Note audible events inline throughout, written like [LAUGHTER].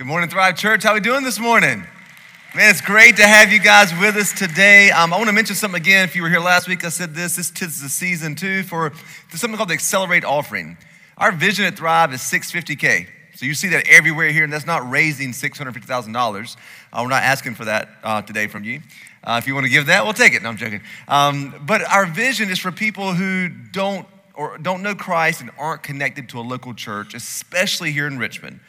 Good morning, Thrive Church. How we doing this morning? Man, it's great to have you guys with us today. Um, I want to mention something again. If you were here last week, I said this. This is the season two for something called the Accelerate Offering. Our vision at Thrive is 650K. So you see that everywhere here, and that's not raising $650,000. Uh, we're not asking for that uh, today from you. Uh, if you want to give that, we'll take it. No, I'm joking. Um, but our vision is for people who don't or don't know Christ and aren't connected to a local church, especially here in Richmond.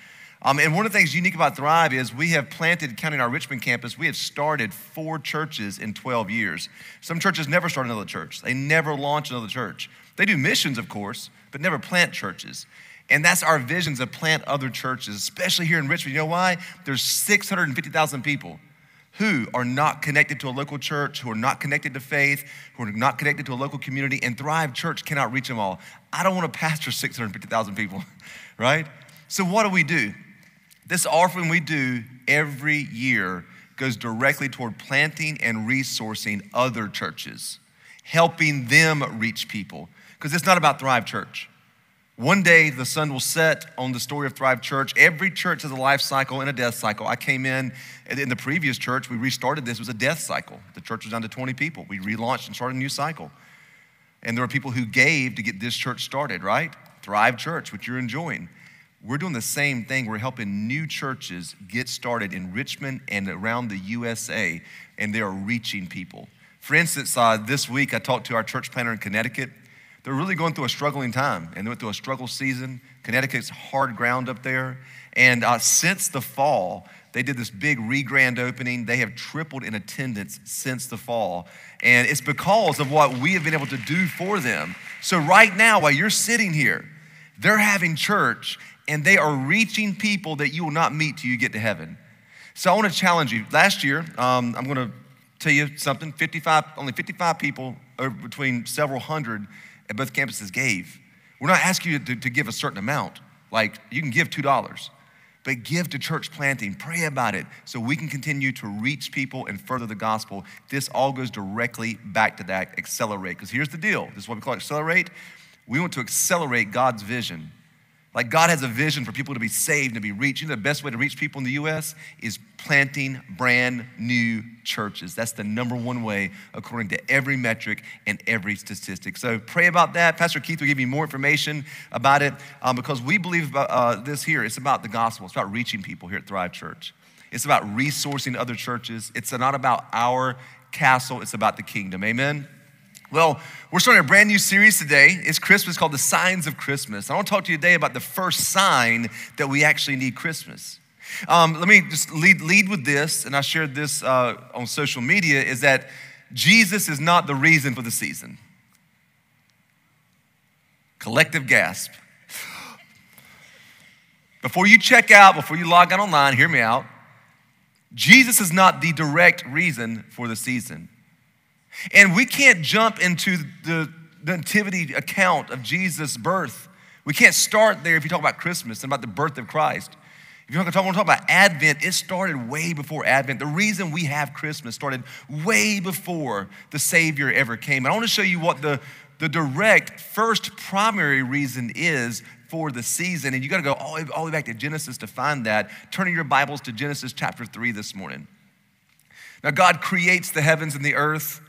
Um, and one of the things unique about Thrive is we have planted, counting our Richmond campus, we have started four churches in 12 years. Some churches never start another church, they never launch another church. They do missions, of course, but never plant churches. And that's our vision to plant other churches, especially here in Richmond. You know why? There's 650,000 people who are not connected to a local church, who are not connected to faith, who are not connected to a local community, and Thrive Church cannot reach them all. I don't want to pastor [LAUGHS] 650,000 people, [LAUGHS] right? So, what do we do? This offering we do every year goes directly toward planting and resourcing other churches, helping them reach people. Because it's not about Thrive Church. One day the sun will set on the story of Thrive Church. Every church has a life cycle and a death cycle. I came in in the previous church, we restarted this, it was a death cycle. The church was down to 20 people. We relaunched and started a new cycle. And there were people who gave to get this church started, right? Thrive Church, which you're enjoying. We're doing the same thing. We're helping new churches get started in Richmond and around the USA, and they are reaching people. For instance, uh, this week I talked to our church planter in Connecticut. They're really going through a struggling time, and they went through a struggle season. Connecticut's hard ground up there. And uh, since the fall, they did this big re-grand opening. They have tripled in attendance since the fall. And it's because of what we have been able to do for them. So, right now, while you're sitting here, they're having church and they are reaching people that you will not meet till you get to heaven. So I want to challenge you. Last year, um, I'm going to tell you something 55, only 55 people or between several hundred at both campuses gave. We're not asking you to, to give a certain amount. Like, you can give $2, but give to church planting. Pray about it so we can continue to reach people and further the gospel. This all goes directly back to that accelerate. Because here's the deal this is what we call accelerate. We want to accelerate God's vision like God has a vision for people to be saved and to be reached. You know, the best way to reach people in the U.S. is planting brand new churches. That's the number one way, according to every metric and every statistic. So pray about that. Pastor Keith will give you more information about it um, because we believe about, uh, this here. It's about the gospel. It's about reaching people here at Thrive Church. It's about resourcing other churches. It's not about our castle. It's about the kingdom. Amen. Well, we're starting a brand new series today. It's Christmas called The Signs of Christmas. I want to talk to you today about the first sign that we actually need Christmas. Um, let me just lead, lead with this, and I shared this uh, on social media, is that Jesus is not the reason for the season. Collective gasp. Before you check out, before you log out online, hear me out. Jesus is not the direct reason for the season. And we can't jump into the nativity account of Jesus' birth. We can't start there if you talk about Christmas and about the birth of Christ. If you want to talk, want to talk about Advent, it started way before Advent. The reason we have Christmas started way before the Savior ever came. And I want to show you what the, the direct first primary reason is for the season. And you got to go all, all the way back to Genesis to find that. Turning your Bibles to Genesis chapter 3 this morning. Now, God creates the heavens and the earth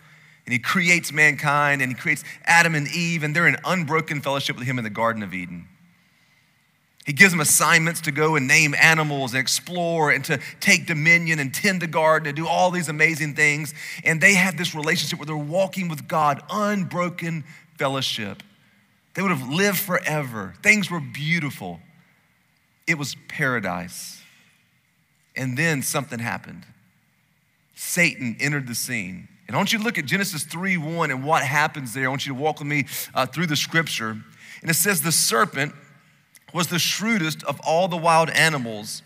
and he creates mankind and he creates Adam and Eve, and they're in unbroken fellowship with him in the Garden of Eden. He gives them assignments to go and name animals and explore and to take dominion and tend the garden and do all these amazing things. And they have this relationship where they're walking with God, unbroken fellowship. They would have lived forever. Things were beautiful. It was paradise. And then something happened. Satan entered the scene. And I want you to look at Genesis 3 1 and what happens there. I want you to walk with me uh, through the scripture. And it says, The serpent was the shrewdest of all the wild animals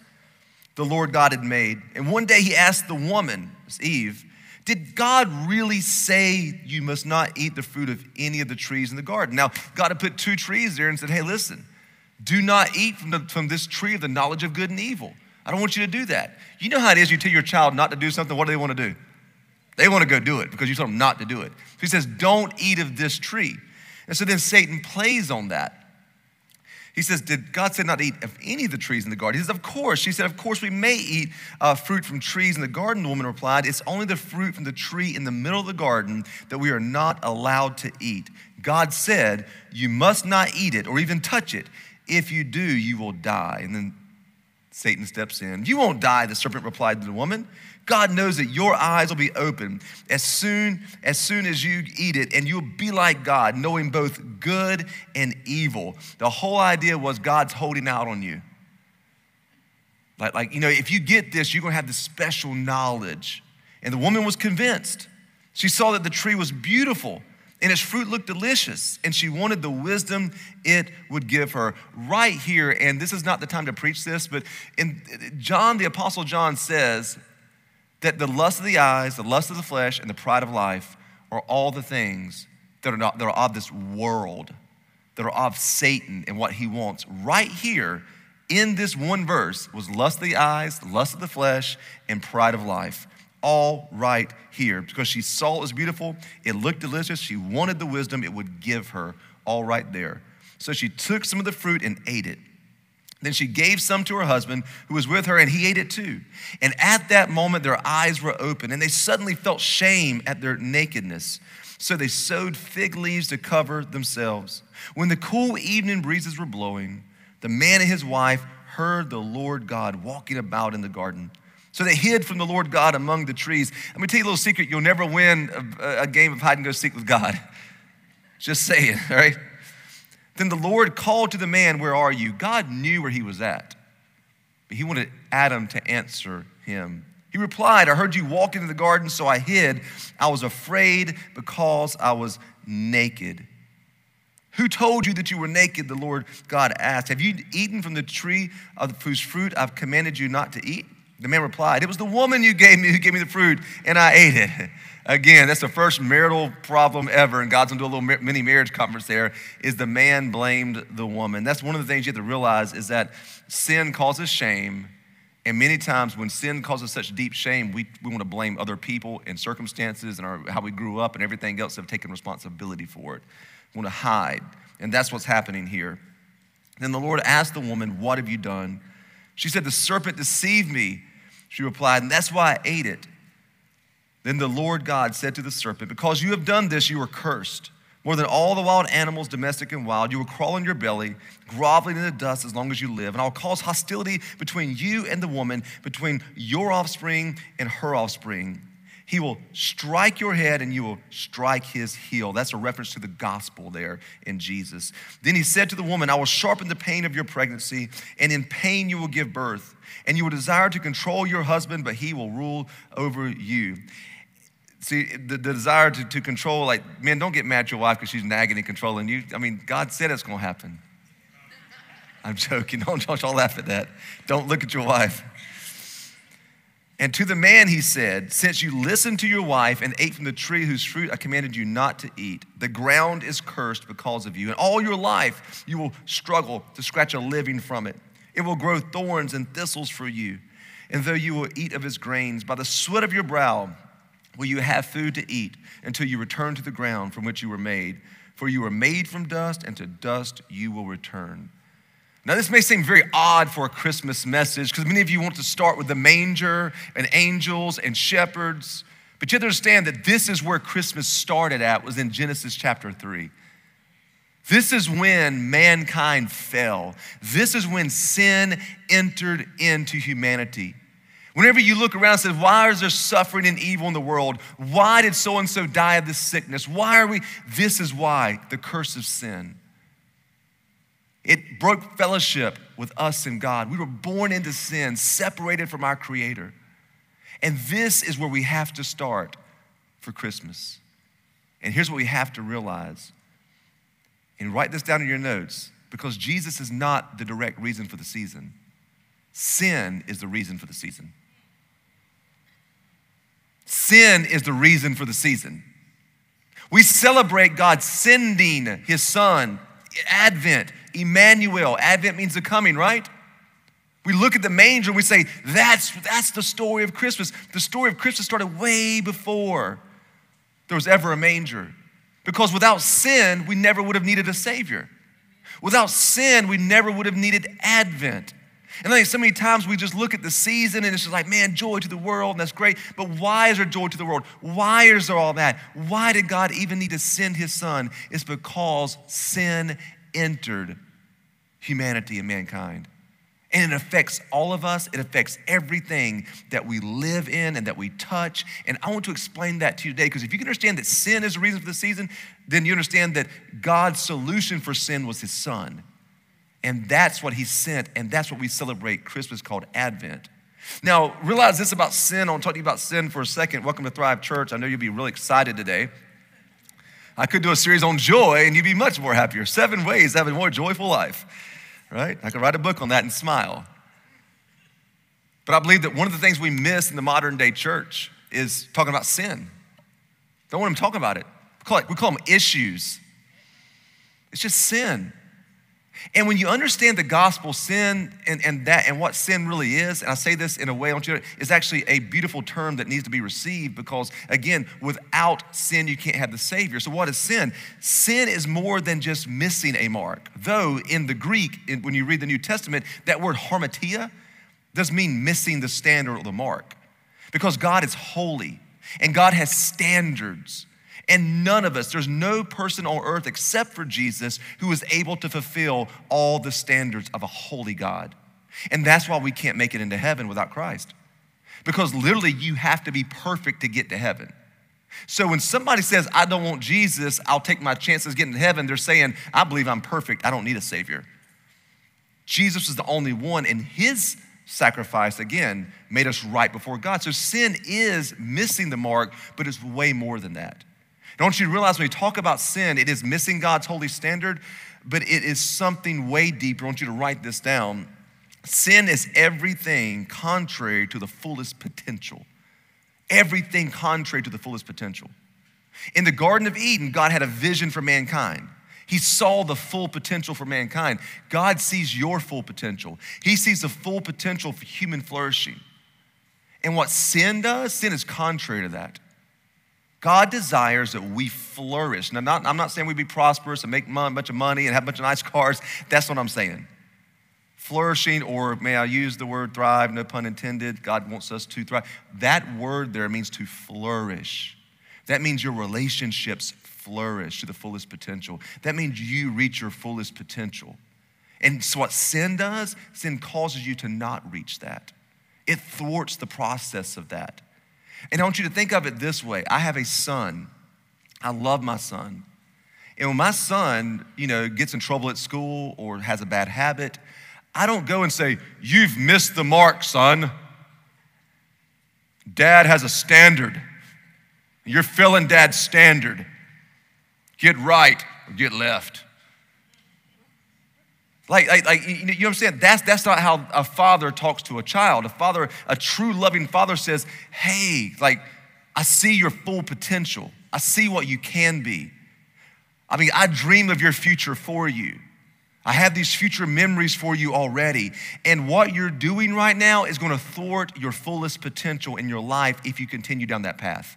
the Lord God had made. And one day he asked the woman, Eve, did God really say you must not eat the fruit of any of the trees in the garden? Now, God had put two trees there and said, hey, listen, do not eat from, the, from this tree of the knowledge of good and evil. I don't want you to do that. You know how it is you tell your child not to do something, what do they want to do? They want to go do it because you told them not to do it. So he says, Don't eat of this tree. And so then Satan plays on that. He says, Did God say not to eat of any of the trees in the garden? He says, Of course. She said, Of course, we may eat uh, fruit from trees in the garden. The woman replied, It's only the fruit from the tree in the middle of the garden that we are not allowed to eat. God said, You must not eat it or even touch it. If you do, you will die. And then Satan steps in. You won't die, the serpent replied to the woman. God knows that your eyes will be open as soon as soon as you eat it, and you'll be like God, knowing both good and evil. The whole idea was God's holding out on you. Like, like you know, if you get this, you're gonna have this special knowledge. And the woman was convinced. She saw that the tree was beautiful and its fruit looked delicious, and she wanted the wisdom it would give her. Right here, and this is not the time to preach this, but in John, the Apostle John says that the lust of the eyes, the lust of the flesh, and the pride of life are all the things that are, not, that are of this world, that are of Satan and what he wants. Right here in this one verse was lust of the eyes, lust of the flesh, and pride of life. All right here. Because she saw it was beautiful, it looked delicious, she wanted the wisdom it would give her, all right there. So she took some of the fruit and ate it. Then she gave some to her husband who was with her, and he ate it too. And at that moment, their eyes were open, and they suddenly felt shame at their nakedness. So they sewed fig leaves to cover themselves. When the cool evening breezes were blowing, the man and his wife heard the Lord God walking about in the garden. So they hid from the Lord God among the trees. Let me tell you a little secret you'll never win a, a game of hide and go seek with God. [LAUGHS] Just saying, all right? Then the Lord called to the man, Where are you? God knew where he was at, but he wanted Adam to answer him. He replied, I heard you walk into the garden, so I hid. I was afraid because I was naked. Who told you that you were naked? The Lord God asked. Have you eaten from the tree of whose fruit I've commanded you not to eat? The man replied, It was the woman you gave me who gave me the fruit, and I ate it. [LAUGHS] Again, that's the first marital problem ever, and God's gonna do a little mini marriage conference there. Is the man blamed the woman? That's one of the things you have to realize is that sin causes shame, and many times when sin causes such deep shame, we, we want to blame other people and circumstances and our, how we grew up and everything else have taken responsibility for it. We want to hide, and that's what's happening here. Then the Lord asked the woman, What have you done? She said, The serpent deceived me. She replied, And that's why I ate it. Then the Lord God said to the serpent, Because you have done this, you are cursed. More than all the wild animals, domestic and wild, you will crawl on your belly, groveling in the dust as long as you live. And I'll cause hostility between you and the woman, between your offspring and her offspring. He will strike your head and you will strike his heel. That's a reference to the gospel there in Jesus. Then he said to the woman, I will sharpen the pain of your pregnancy, and in pain you will give birth. And you will desire to control your husband, but he will rule over you. See, the, the desire to, to control, like, man, don't get mad at your wife because she's nagging and controlling you. I mean, God said it's going to happen. I'm joking. [LAUGHS] Don't, don't y'all laugh at that. Don't look at your wife. And to the man he said, Since you listened to your wife and ate from the tree whose fruit I commanded you not to eat, the ground is cursed because of you. And all your life you will struggle to scratch a living from it. It will grow thorns and thistles for you. And though you will eat of its grains, by the sweat of your brow will you have food to eat until you return to the ground from which you were made. For you were made from dust, and to dust you will return. Now, this may seem very odd for a Christmas message because many of you want to start with the manger and angels and shepherds. But you have to understand that this is where Christmas started at, was in Genesis chapter 3. This is when mankind fell. This is when sin entered into humanity. Whenever you look around and say, why is there suffering and evil in the world? Why did so and so die of this sickness? Why are we? This is why the curse of sin. It broke fellowship with us and God. We were born into sin, separated from our Creator. And this is where we have to start for Christmas. And here's what we have to realize. And write this down in your notes because Jesus is not the direct reason for the season. Sin is the reason for the season. Sin is the reason for the season. We celebrate God sending his son, Advent, Emmanuel. Advent means the coming, right? We look at the manger and we say, that's, that's the story of Christmas. The story of Christmas started way before there was ever a manger. Because without sin, we never would have needed a Savior. Without sin, we never would have needed Advent. And I think so many times we just look at the season and it's just like, man, joy to the world, and that's great. But why is there joy to the world? Why is there all that? Why did God even need to send his son? It's because sin entered humanity and mankind. And it affects all of us. It affects everything that we live in and that we touch. And I want to explain that to you today because if you can understand that sin is the reason for the season, then you understand that God's solution for sin was his son. And that's what he sent, and that's what we celebrate Christmas called Advent. Now, realize this about sin. I want to talk to you about sin for a second. Welcome to Thrive Church. I know you'll be really excited today. I could do a series on joy, and you'd be much more happier. Seven ways to have a more joyful life, right? I could write a book on that and smile. But I believe that one of the things we miss in the modern day church is talking about sin. Don't want them talking about it. We call, it, we call them issues. It's just sin. And when you understand the gospel, sin and, and that and what sin really is, and I say this in a way, want you is actually a beautiful term that needs to be received because again, without sin, you can't have the Savior. So what is sin? Sin is more than just missing a mark. Though in the Greek, in, when you read the New Testament, that word harmatia does mean missing the standard or the mark. Because God is holy and God has standards. And none of us, there's no person on earth except for Jesus who is able to fulfill all the standards of a holy God. And that's why we can't make it into heaven without Christ. Because literally, you have to be perfect to get to heaven. So when somebody says, I don't want Jesus, I'll take my chances getting to heaven, they're saying, I believe I'm perfect, I don't need a Savior. Jesus is the only one, and His sacrifice, again, made us right before God. So sin is missing the mark, but it's way more than that. I want you to realize when we talk about sin, it is missing God's holy standard, but it is something way deeper. I want you to write this down. Sin is everything contrary to the fullest potential. Everything contrary to the fullest potential. In the Garden of Eden, God had a vision for mankind. He saw the full potential for mankind. God sees your full potential. He sees the full potential for human flourishing. And what sin does, sin is contrary to that. God desires that we flourish. Now, not, I'm not saying we be prosperous and make a bunch of money and have a bunch of nice cars. That's what I'm saying. Flourishing, or may I use the word thrive, no pun intended. God wants us to thrive. That word there means to flourish. That means your relationships flourish to the fullest potential. That means you reach your fullest potential. And so, what sin does, sin causes you to not reach that. It thwarts the process of that. And I want you to think of it this way I have a son. I love my son. And when my son, you know, gets in trouble at school or has a bad habit, I don't go and say, You've missed the mark, son. Dad has a standard. You're filling dad's standard. Get right or get left. Like, like, like, you know what I'm saying? That's, that's not how a father talks to a child. A father, a true loving father says, Hey, like, I see your full potential. I see what you can be. I mean, I dream of your future for you. I have these future memories for you already. And what you're doing right now is going to thwart your fullest potential in your life if you continue down that path.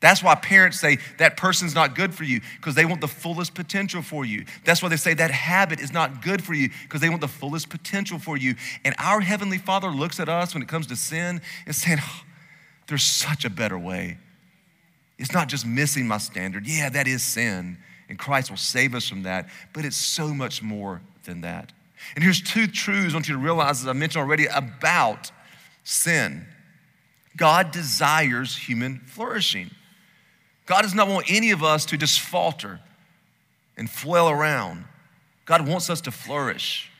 That's why parents say that person's not good for you because they want the fullest potential for you. That's why they say that habit is not good for you because they want the fullest potential for you. And our Heavenly Father looks at us when it comes to sin and saying, oh, There's such a better way. It's not just missing my standard. Yeah, that is sin, and Christ will save us from that, but it's so much more than that. And here's two truths I want you to realize, as I mentioned already, about sin God desires human flourishing. God does not want any of us to just falter and flail around. God wants us to flourish.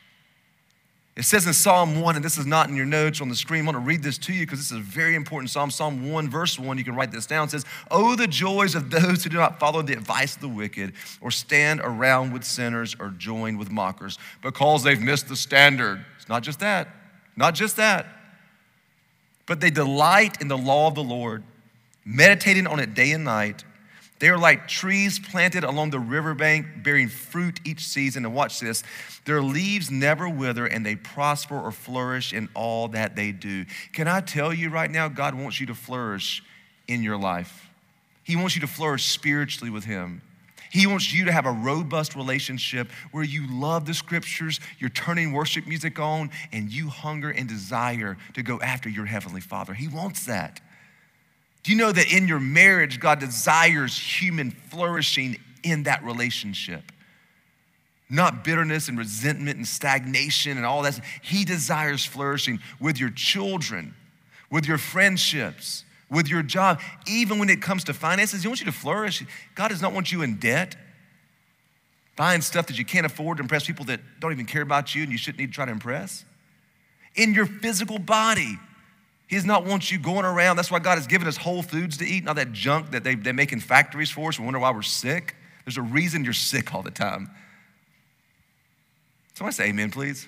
It says in Psalm 1, and this is not in your notes on the screen. I want to read this to you because this is a very important Psalm. Psalm 1, verse 1, you can write this down. It says, Oh, the joys of those who do not follow the advice of the wicked, or stand around with sinners, or join with mockers, because they've missed the standard. It's not just that, not just that. But they delight in the law of the Lord meditating on it day and night. They are like trees planted along the riverbank, bearing fruit each season. And watch this their leaves never wither, and they prosper or flourish in all that they do. Can I tell you right now, God wants you to flourish in your life? He wants you to flourish spiritually with Him. He wants you to have a robust relationship where you love the scriptures, you're turning worship music on, and you hunger and desire to go after your Heavenly Father. He wants that. Do you know that in your marriage, God desires human flourishing in that relationship? Not bitterness and resentment and stagnation and all that. He desires flourishing with your children, with your friendships, with your job. Even when it comes to finances, He wants you to flourish. God does not want you in debt, buying stuff that you can't afford to impress people that don't even care about you and you shouldn't need to try to impress. In your physical body, he does not want you going around. That's why God has given us whole foods to eat, not that junk that they, they make in factories for us. We wonder why we're sick. There's a reason you're sick all the time. Somebody say amen, please.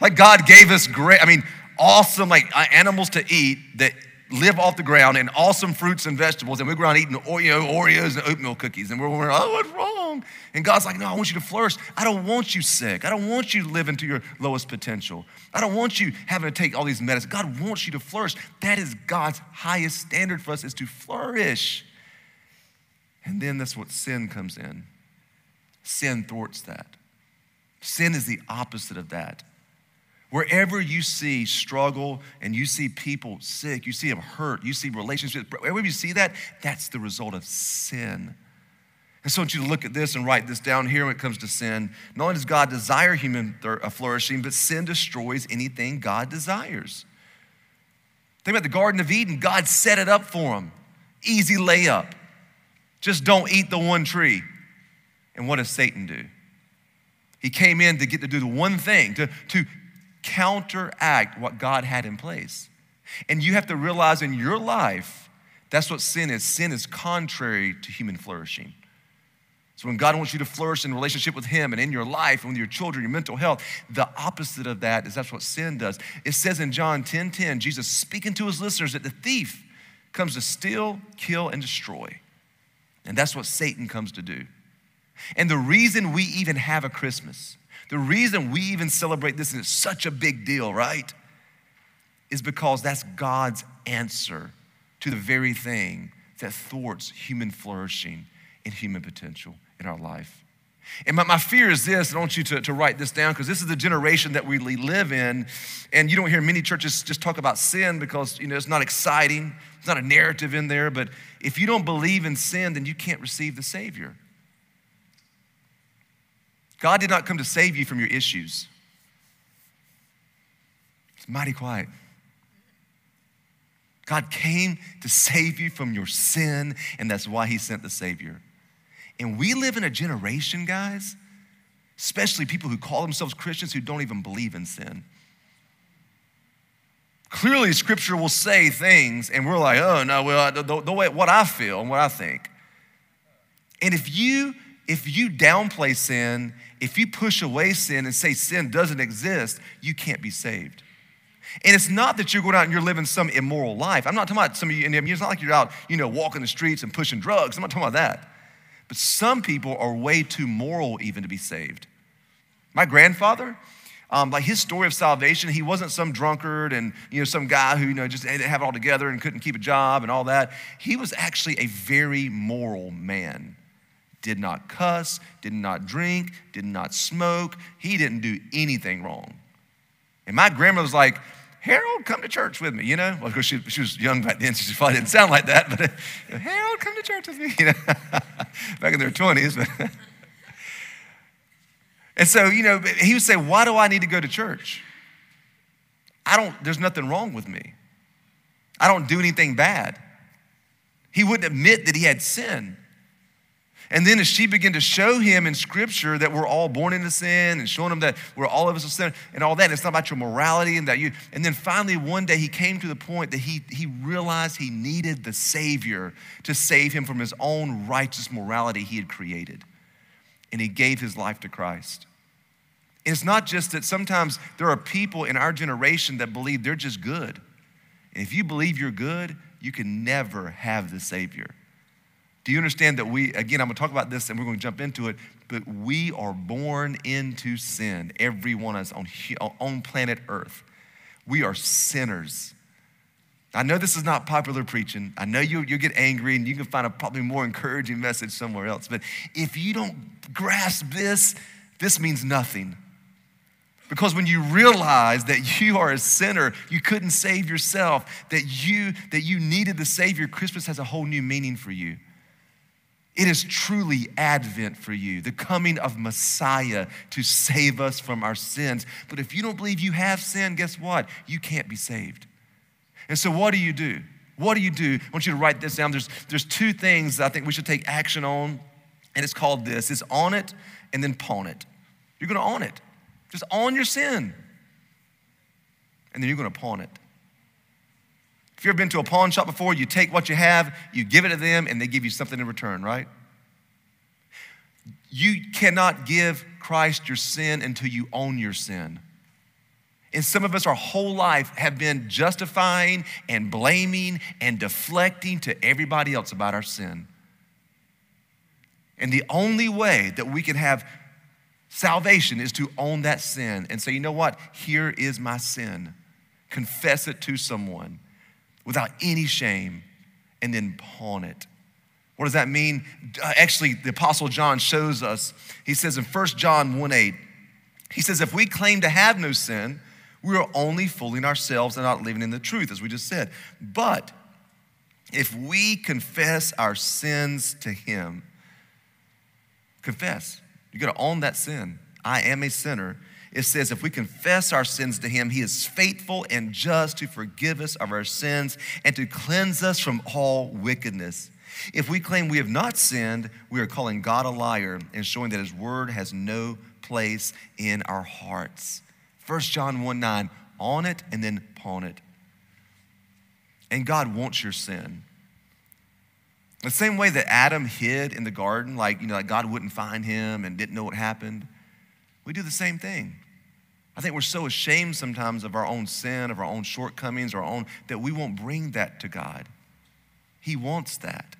Like God gave us great, I mean, awesome like uh, animals to eat that live off the ground and awesome fruits and vegetables, and we go around eating oh, Oreo, Oreos and oatmeal cookies, and we're wondering, oh, what's wrong? And God's like, no, I want you to flourish. I don't want you sick. I don't want you living to your lowest potential. I don't want you having to take all these medicines. God wants you to flourish. That is God's highest standard for us is to flourish. And then that's what sin comes in. Sin thwarts that. Sin is the opposite of that. Wherever you see struggle and you see people sick, you see them hurt, you see relationships, wherever you see that, that's the result of sin. And so I want you to look at this and write this down here when it comes to sin. Not only does God desire human uh, flourishing, but sin destroys anything God desires. Think about the Garden of Eden. God set it up for them. Easy layup. Just don't eat the one tree. And what does Satan do? He came in to get to do the one thing, to, to counteract what God had in place. And you have to realize in your life, that's what sin is. Sin is contrary to human flourishing. So when God wants you to flourish in relationship with Him and in your life and with your children, your mental health, the opposite of that is that's what sin does. It says in John 10 10, Jesus speaking to his listeners that the thief comes to steal, kill, and destroy. And that's what Satan comes to do. And the reason we even have a Christmas, the reason we even celebrate this and it's such a big deal, right? Is because that's God's answer to the very thing that thwarts human flourishing and human potential in our life. And my, my fear is this, and I want you to, to write this down because this is the generation that we live in. And you don't hear many churches just talk about sin because you know it's not exciting, it's not a narrative in there. But if you don't believe in sin, then you can't receive the Savior. God did not come to save you from your issues. It's mighty quiet. God came to save you from your sin, and that's why He sent the Savior. And we live in a generation, guys, especially people who call themselves Christians who don't even believe in sin. Clearly, Scripture will say things, and we're like, oh, no, well, the, the, the way, what I feel and what I think. And if you if you downplay sin, if you push away sin and say sin doesn't exist, you can't be saved. And it's not that you're going out and you're living some immoral life. I'm not talking about some of you, and it's not like you're out, you know, walking the streets and pushing drugs. I'm not talking about that. But some people are way too moral even to be saved. My grandfather, um, like his story of salvation, he wasn't some drunkard and you know some guy who you know just didn't have it all together and couldn't keep a job and all that. He was actually a very moral man did not cuss, did not drink, did not smoke. He didn't do anything wrong. And my grandma was like, Harold, come to church with me, you know? Well, of course, she, she was young back then, so she probably didn't sound like that, but [LAUGHS] Harold, come to church with me, you know? [LAUGHS] back in their 20s. But [LAUGHS] and so, you know, he would say, Why do I need to go to church? I don't, there's nothing wrong with me. I don't do anything bad. He wouldn't admit that he had sin. And then as she began to show him in scripture that we're all born into sin and showing him that we're all of us are sin and all that, it's not about your morality and that you, and then finally one day he came to the point that he, he realized he needed the Savior to save him from his own righteous morality he had created. And he gave his life to Christ. And it's not just that sometimes there are people in our generation that believe they're just good. And if you believe you're good, you can never have the Savior. Do you understand that we, again, I'm gonna talk about this and we're gonna jump into it, but we are born into sin, every one of us on, on planet Earth. We are sinners. I know this is not popular preaching. I know you, you'll get angry and you can find a probably more encouraging message somewhere else. But if you don't grasp this, this means nothing. Because when you realize that you are a sinner, you couldn't save yourself, that you, that you needed the Savior, Christmas has a whole new meaning for you. It is truly Advent for you, the coming of Messiah to save us from our sins. But if you don't believe you have sin, guess what? You can't be saved. And so, what do you do? What do you do? I want you to write this down. There's, there's two things I think we should take action on, and it's called this it's on it and then pawn it. You're gonna own it. Just own your sin. And then you're gonna pawn it. If you've ever been to a pawn shop before, you take what you have, you give it to them, and they give you something in return, right? You cannot give Christ your sin until you own your sin. And some of us, our whole life, have been justifying and blaming and deflecting to everybody else about our sin. And the only way that we can have salvation is to own that sin and say, you know what? Here is my sin. Confess it to someone without any shame and then pawn it. What does that mean? Uh, actually, the Apostle John shows us. He says in 1 John 1 8, he says, If we claim to have no sin, we are only fooling ourselves and not living in the truth, as we just said. But if we confess our sins to Him, confess, you got to own that sin. I am a sinner it says, if we confess our sins to him, he is faithful and just to forgive us of our sins and to cleanse us from all wickedness. If we claim we have not sinned, we are calling God a liar and showing that his word has no place in our hearts. 1 John 1 9, on it and then pawn it. And God wants your sin. The same way that Adam hid in the garden, like, you know, like God wouldn't find him and didn't know what happened, we do the same thing. I think we're so ashamed sometimes of our own sin, of our own shortcomings, our own, that we won't bring that to God. He wants that.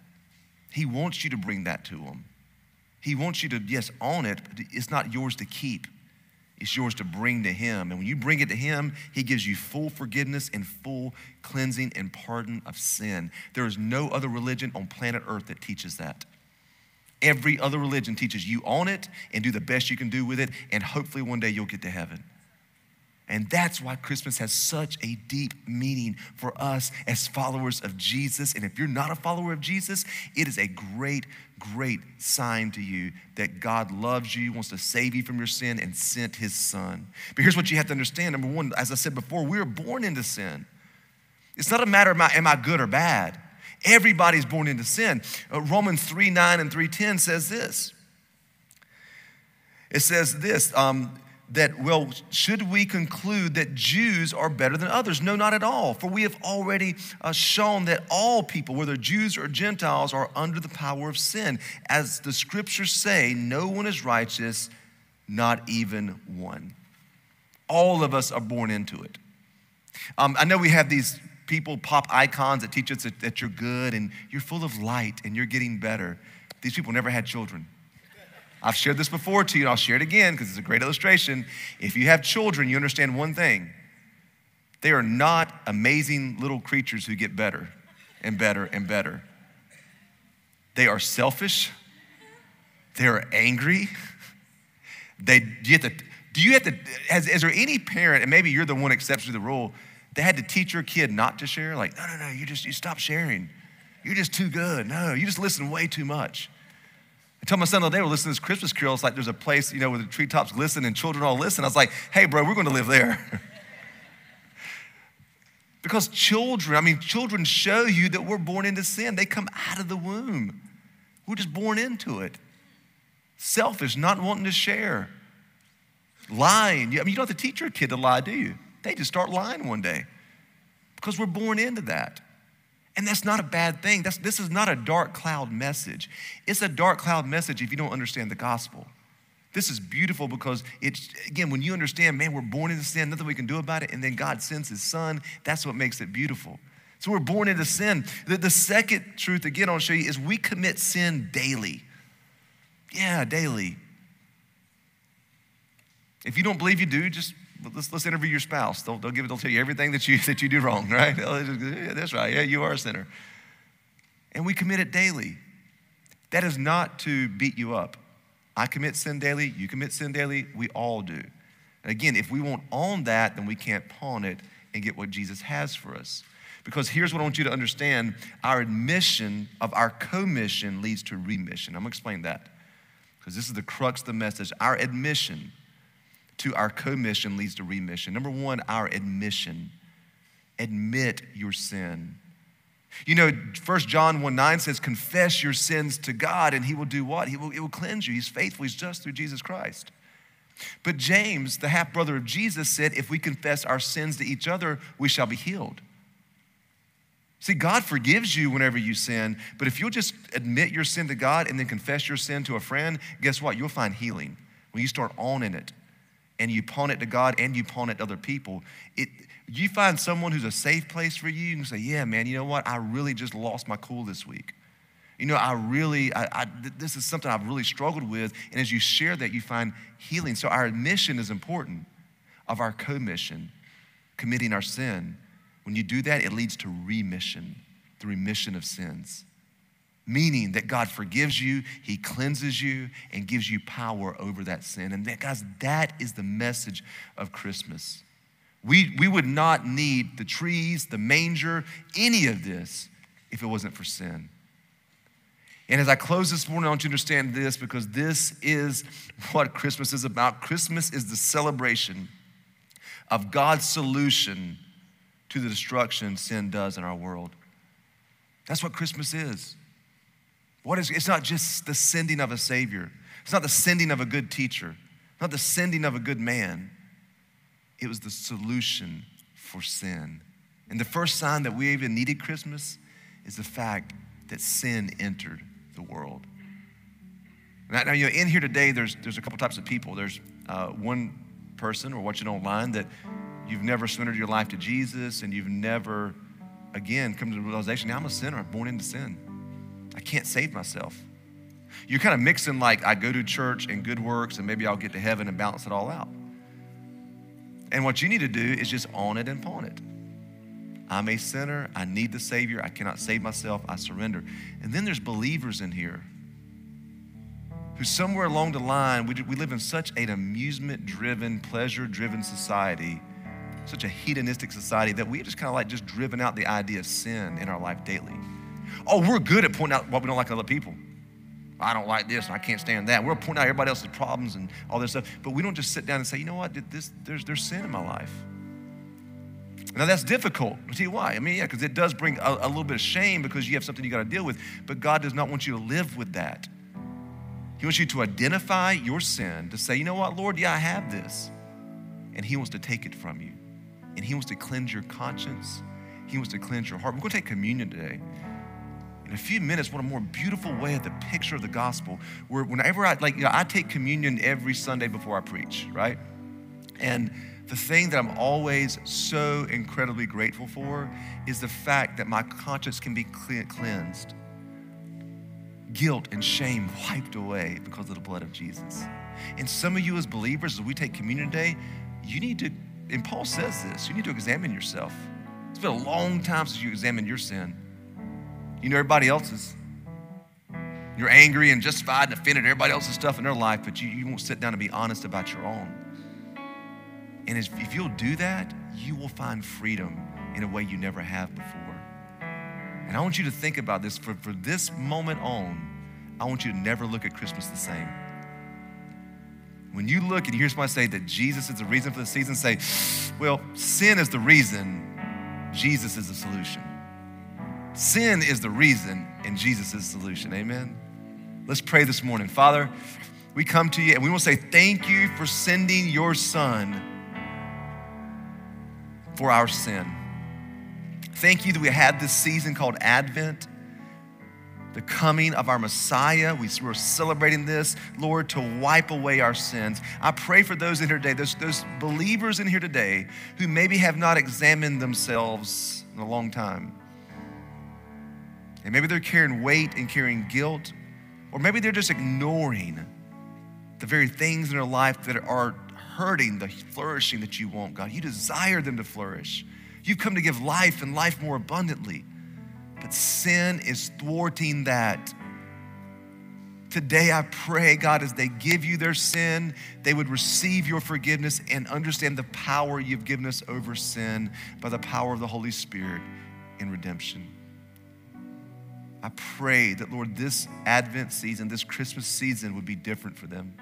He wants you to bring that to Him. He wants you to, yes, own it, but it's not yours to keep. It's yours to bring to Him. And when you bring it to Him, He gives you full forgiveness and full cleansing and pardon of sin. There is no other religion on planet Earth that teaches that. Every other religion teaches you own it and do the best you can do with it, and hopefully one day you'll get to heaven. And that's why Christmas has such a deep meaning for us as followers of Jesus. And if you're not a follower of Jesus, it is a great, great sign to you that God loves you, wants to save you from your sin, and sent his son. But here's what you have to understand number one, as I said before, we are born into sin. It's not a matter of am I good or bad. Everybody's born into sin. Uh, Romans 3 9 and 310 says this. It says this. Um, that, well, should we conclude that Jews are better than others? No, not at all. For we have already uh, shown that all people, whether Jews or Gentiles, are under the power of sin. As the scriptures say, no one is righteous, not even one. All of us are born into it. Um, I know we have these people, pop icons that teach us that, that you're good and you're full of light and you're getting better. These people never had children. I've shared this before to you, and I'll share it again because it's a great illustration. If you have children, you understand one thing they are not amazing little creatures who get better and better and better. They are selfish, they are angry. They, do you have to, do you have to has, is there any parent, and maybe you're the one exception to the rule, that had to teach your kid not to share? Like, no, no, no, you just, you stop sharing. You're just too good. No, you just listen way too much. I told my son the other day, we're listening to this Christmas carol. It's like there's a place, you know, where the treetops glisten and children all listen. I was like, hey, bro, we're going to live there. [LAUGHS] because children, I mean, children show you that we're born into sin. They come out of the womb. We're just born into it. Selfish, not wanting to share. Lying. I mean, you don't have to teach your kid to lie, do you? They just start lying one day because we're born into that. And that's not a bad thing. That's, this is not a dark cloud message. It's a dark cloud message if you don't understand the gospel. This is beautiful because it's, again, when you understand, man, we're born into sin, nothing we can do about it, and then God sends his son, that's what makes it beautiful. So we're born into sin. The, the second truth, again, I'll show you, is we commit sin daily. Yeah, daily. If you don't believe you do, just let's, let's interview your spouse. They'll, they'll, give, it they'll tell you everything that you, [LAUGHS] that you do wrong, [LAUGHS] right? Yeah, that's right. Yeah, you are a sinner. And we commit it daily. That is not to beat you up. I commit sin daily, you commit sin daily, we all do. And again, if we won't own that, then we can't pawn it and get what Jesus has for us. Because here's what I want you to understand our admission of our commission leads to remission. I'm gonna explain that because this is the crux of the message. Our admission to our commission leads to remission. Number one, our admission. Admit your sin. You know, 1 John 1 9 says, Confess your sins to God, and He will do what? He will, it will cleanse you. He's faithful, He's just through Jesus Christ. But James, the half brother of Jesus, said, If we confess our sins to each other, we shall be healed. See, God forgives you whenever you sin, but if you'll just admit your sin to God and then confess your sin to a friend, guess what? You'll find healing when you start owning it and you pawn it to God and you pawn it to other people. It, you find someone who's a safe place for you, you can say, Yeah, man, you know what? I really just lost my cool this week. You know, I really, I, I, this is something I've really struggled with. And as you share that, you find healing. So our mission is important of our commission, committing our sin. When you do that, it leads to remission, the remission of sins. Meaning that God forgives you, He cleanses you, and gives you power over that sin. And that, guys, that is the message of Christmas. We, we would not need the trees, the manger, any of this if it wasn't for sin. And as I close this morning, I want you to understand this because this is what Christmas is about. Christmas is the celebration of God's solution to the destruction sin does in our world. That's what Christmas is. What is it's not just the sending of a savior. It's not the sending of a good teacher. Not the sending of a good man. It was the solution for sin. And the first sign that we even needed Christmas is the fact that sin entered the world. Now, you know, in here today, there's, there's a couple types of people. There's uh, one person or watching online that you've never surrendered your life to Jesus and you've never, again, come to the realization, now I'm a sinner, I'm born into sin. I can't save myself. You're kind of mixing like I go to church and good works and maybe I'll get to heaven and balance it all out. And what you need to do is just own it and pawn it. I'm a sinner. I need the Savior. I cannot save myself. I surrender. And then there's believers in here who, somewhere along the line, we, we live in such an amusement driven, pleasure driven society such a hedonistic society that we just kind of like just driven out the idea of sin in our life daily. Oh, we're good at pointing out what we don't like in other people. I don't like this and I can't stand that. We're pointing out everybody else's problems and all this stuff, but we don't just sit down and say, you know what, this, there's, there's sin in my life. Now that's difficult. I'll tell you why. I mean, yeah, because it does bring a, a, little bit of shame because you have something you got to deal with. But God does not want you to live with that. He wants you to identify your sin, to say, you know what, Lord, yeah, I have this. And He wants to take it from you and He wants to cleanse your conscience. He wants to cleanse your heart. We're going to take communion today. In a few minutes, what a more beautiful way of the picture of the gospel. Where whenever I like, you know, I take communion every Sunday before I preach, right? And the thing that I'm always so incredibly grateful for is the fact that my conscience can be cleansed. Guilt and shame wiped away because of the blood of Jesus. And some of you, as believers, as we take communion today, you need to and Paul says this you need to examine yourself. It's been a long time since you examined your sin. You know everybody else's. You're angry and justified and offended everybody else's stuff in their life, but you, you won't sit down and be honest about your own. And if, if you'll do that, you will find freedom in a way you never have before. And I want you to think about this for, for this moment on, I want you to never look at Christmas the same. When you look and hear somebody say that Jesus is the reason for the season, say, well, sin is the reason, Jesus is the solution. Sin is the reason, and Jesus is the solution. Amen. Let's pray this morning. Father, we come to you and we want to say thank you for sending your son for our sin. Thank you that we had this season called Advent the coming of our Messiah. We, are celebrating this, Lord, to wipe away our sins. I pray for those in here today, those, those believers in here today who maybe have not examined themselves in a long time. And maybe they're carrying weight and carrying guilt, or maybe they're just ignoring the very things in their life that are hurting the flourishing that you want, God. You desire them to flourish. You've come to give life and life more abundantly. But sin is thwarting that. Today, I pray, God, as they give you their sin, they would receive your forgiveness and understand the power you've given us over sin by the power of the Holy Spirit in redemption. I pray that, Lord, this Advent season, this Christmas season would be different for them.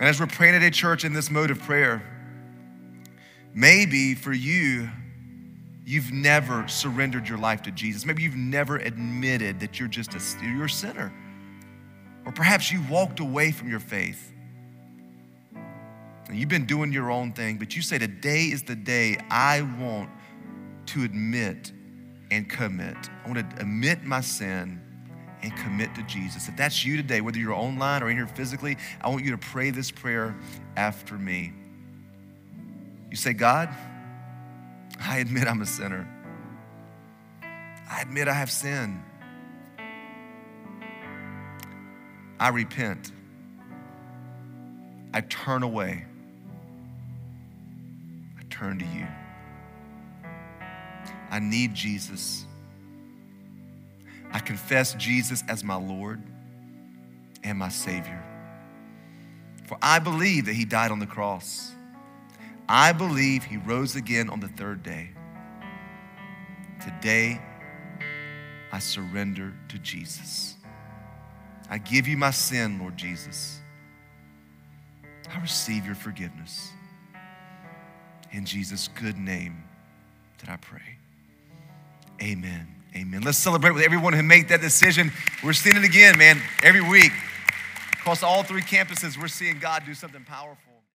And as we're praying at a church in this mode of prayer, maybe for you, you've never surrendered your life to Jesus. Maybe you've never admitted that you're just a, you're a sinner. Or perhaps you walked away from your faith. And you've been doing your own thing, but you say, Today is the day I want to admit and commit. I want to admit my sin and commit to Jesus. If that's you today, whether you're online or in here physically, I want you to pray this prayer after me. You say, God, I admit I'm a sinner. I admit I have sinned. I repent. I turn away. I turn to you. I need Jesus. I confess Jesus as my Lord and my Savior. For I believe that He died on the cross. I believe He rose again on the third day. Today, I surrender to Jesus. I give you my sin, Lord Jesus. I receive your forgiveness. In Jesus' good name that I pray. Amen. Amen. Let's celebrate with everyone who made that decision. We're seeing it again, man, every week. Across all three campuses, we're seeing God do something powerful.